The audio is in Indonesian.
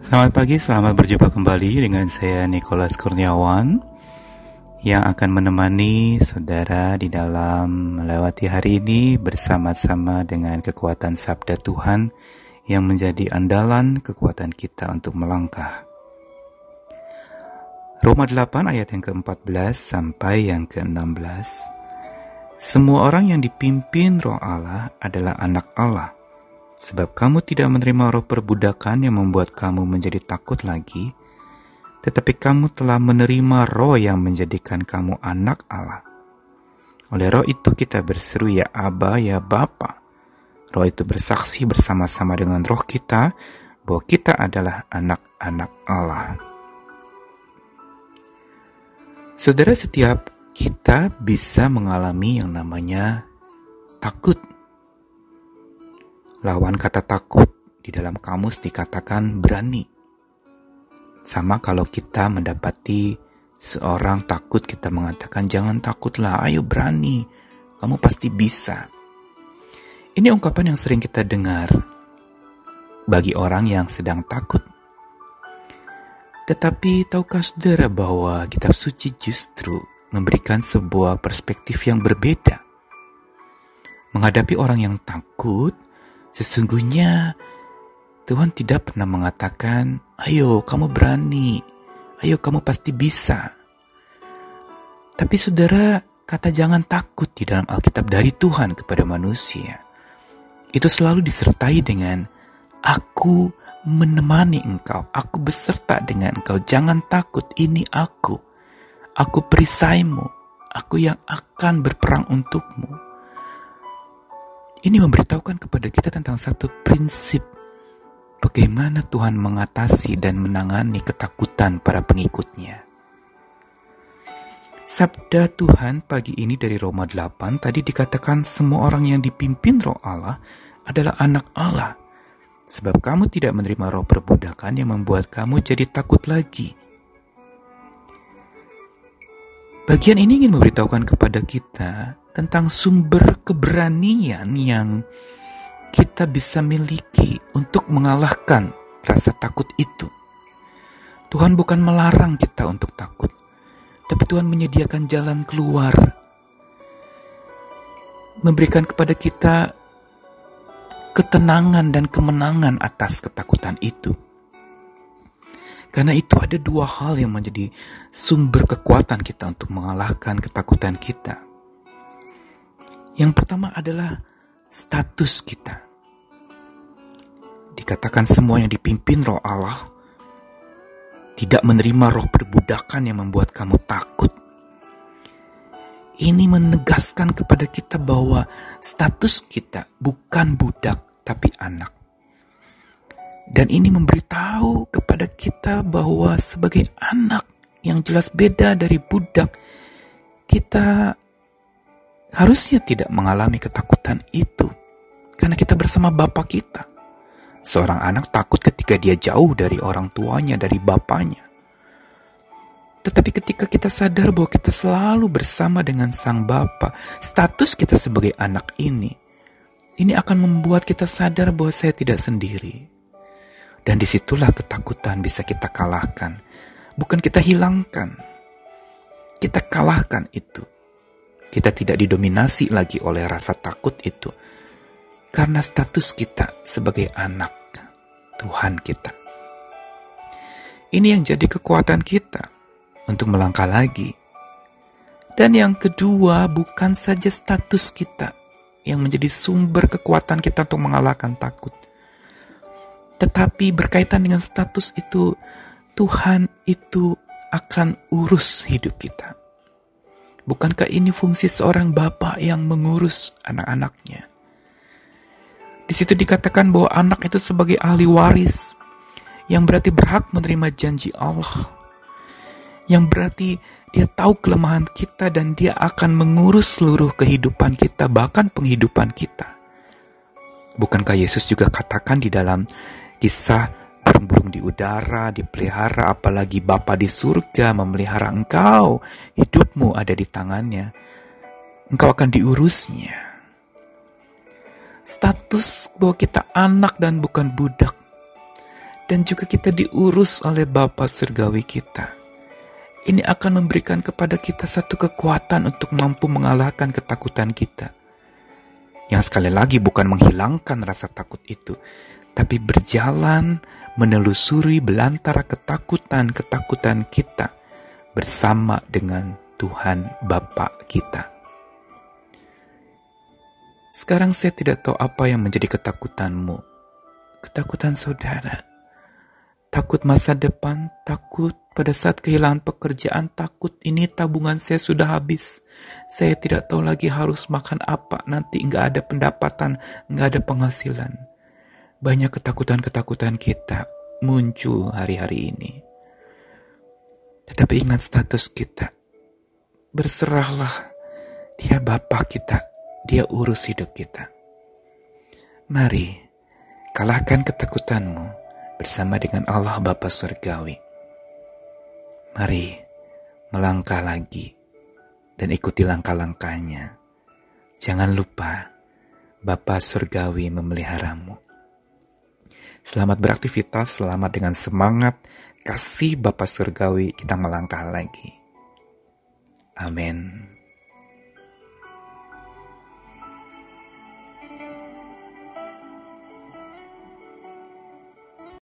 Selamat pagi, selamat berjumpa kembali dengan saya Nicholas Kurniawan yang akan menemani saudara di dalam melewati hari ini bersama-sama dengan kekuatan sabda Tuhan yang menjadi andalan kekuatan kita untuk melangkah. Roma 8 ayat yang ke-14 sampai yang ke-16. Semua orang yang dipimpin roh Allah adalah anak Allah Sebab kamu tidak menerima roh perbudakan yang membuat kamu menjadi takut lagi, tetapi kamu telah menerima roh yang menjadikan kamu anak Allah. Oleh roh itu kita berseru ya Aba ya Bapa. Roh itu bersaksi bersama-sama dengan roh kita bahwa kita adalah anak-anak Allah. Saudara setiap kita bisa mengalami yang namanya takut Lawan kata takut di dalam kamus dikatakan berani. Sama kalau kita mendapati seorang takut, kita mengatakan jangan takutlah, ayo berani, kamu pasti bisa. Ini ungkapan yang sering kita dengar bagi orang yang sedang takut. Tetapi tahukah saudara bahwa kitab suci justru memberikan sebuah perspektif yang berbeda? Menghadapi orang yang takut, Sesungguhnya Tuhan tidak pernah mengatakan, "Ayo, kamu berani. Ayo, kamu pasti bisa." Tapi saudara, kata jangan takut di dalam Alkitab dari Tuhan kepada manusia itu selalu disertai dengan aku menemani engkau, aku beserta dengan engkau, jangan takut, ini aku. Aku perisaimu, aku yang akan berperang untukmu. Ini memberitahukan kepada kita tentang satu prinsip bagaimana Tuhan mengatasi dan menangani ketakutan para pengikutnya. Sabda Tuhan pagi ini dari Roma 8 tadi dikatakan semua orang yang dipimpin roh Allah adalah anak Allah. Sebab kamu tidak menerima roh perbudakan yang membuat kamu jadi takut lagi. Bagian ini ingin memberitahukan kepada kita tentang sumber keberanian yang kita bisa miliki untuk mengalahkan rasa takut itu. Tuhan bukan melarang kita untuk takut, tapi Tuhan menyediakan jalan keluar, memberikan kepada kita ketenangan dan kemenangan atas ketakutan itu. Karena itu ada dua hal yang menjadi sumber kekuatan kita untuk mengalahkan ketakutan kita. Yang pertama adalah status kita. Dikatakan semua yang dipimpin roh Allah tidak menerima roh perbudakan yang membuat kamu takut. Ini menegaskan kepada kita bahwa status kita bukan budak tapi anak. Dan ini memberitahu kepada kita bahwa sebagai anak yang jelas beda dari budak, kita harusnya tidak mengalami ketakutan itu karena kita bersama Bapak kita. Seorang anak takut ketika dia jauh dari orang tuanya, dari bapaknya. Tetapi ketika kita sadar bahwa kita selalu bersama dengan Sang Bapa, status kita sebagai anak ini, ini akan membuat kita sadar bahwa saya tidak sendiri. Dan di situlah ketakutan bisa kita kalahkan. Bukan kita hilangkan. Kita kalahkan itu kita tidak didominasi lagi oleh rasa takut itu. Karena status kita sebagai anak Tuhan kita. Ini yang jadi kekuatan kita untuk melangkah lagi. Dan yang kedua, bukan saja status kita yang menjadi sumber kekuatan kita untuk mengalahkan takut. Tetapi berkaitan dengan status itu, Tuhan itu akan urus hidup kita. Bukankah ini fungsi seorang bapak yang mengurus anak-anaknya? Di situ dikatakan bahwa anak itu sebagai ahli waris yang berarti berhak menerima janji Allah. Yang berarti dia tahu kelemahan kita dan dia akan mengurus seluruh kehidupan kita, bahkan penghidupan kita. Bukankah Yesus juga katakan di dalam kisah burung-burung di udara dipelihara, apalagi Bapa di surga memelihara engkau. Hidupmu ada di tangannya. Engkau akan diurusnya. Status bahwa kita anak dan bukan budak dan juga kita diurus oleh Bapa Surgawi kita. Ini akan memberikan kepada kita satu kekuatan untuk mampu mengalahkan ketakutan kita. Yang sekali lagi bukan menghilangkan rasa takut itu, tapi berjalan menelusuri belantara ketakutan-ketakutan kita bersama dengan Tuhan Bapa kita. Sekarang saya tidak tahu apa yang menjadi ketakutanmu. Ketakutan saudara. Takut masa depan, takut pada saat kehilangan pekerjaan, takut ini tabungan saya sudah habis. Saya tidak tahu lagi harus makan apa, nanti nggak ada pendapatan, nggak ada penghasilan. Banyak ketakutan-ketakutan kita muncul hari-hari ini. Tetapi ingat status kita. Berserahlah. Dia Bapak kita. Dia urus hidup kita. Mari, kalahkan ketakutanmu bersama dengan Allah Bapa Surgawi. Mari melangkah lagi dan ikuti langkah-langkahnya. Jangan lupa Bapa Surgawi memeliharamu. Selamat beraktivitas, selamat dengan semangat, kasih Bapa Surgawi kita melangkah lagi. Amin.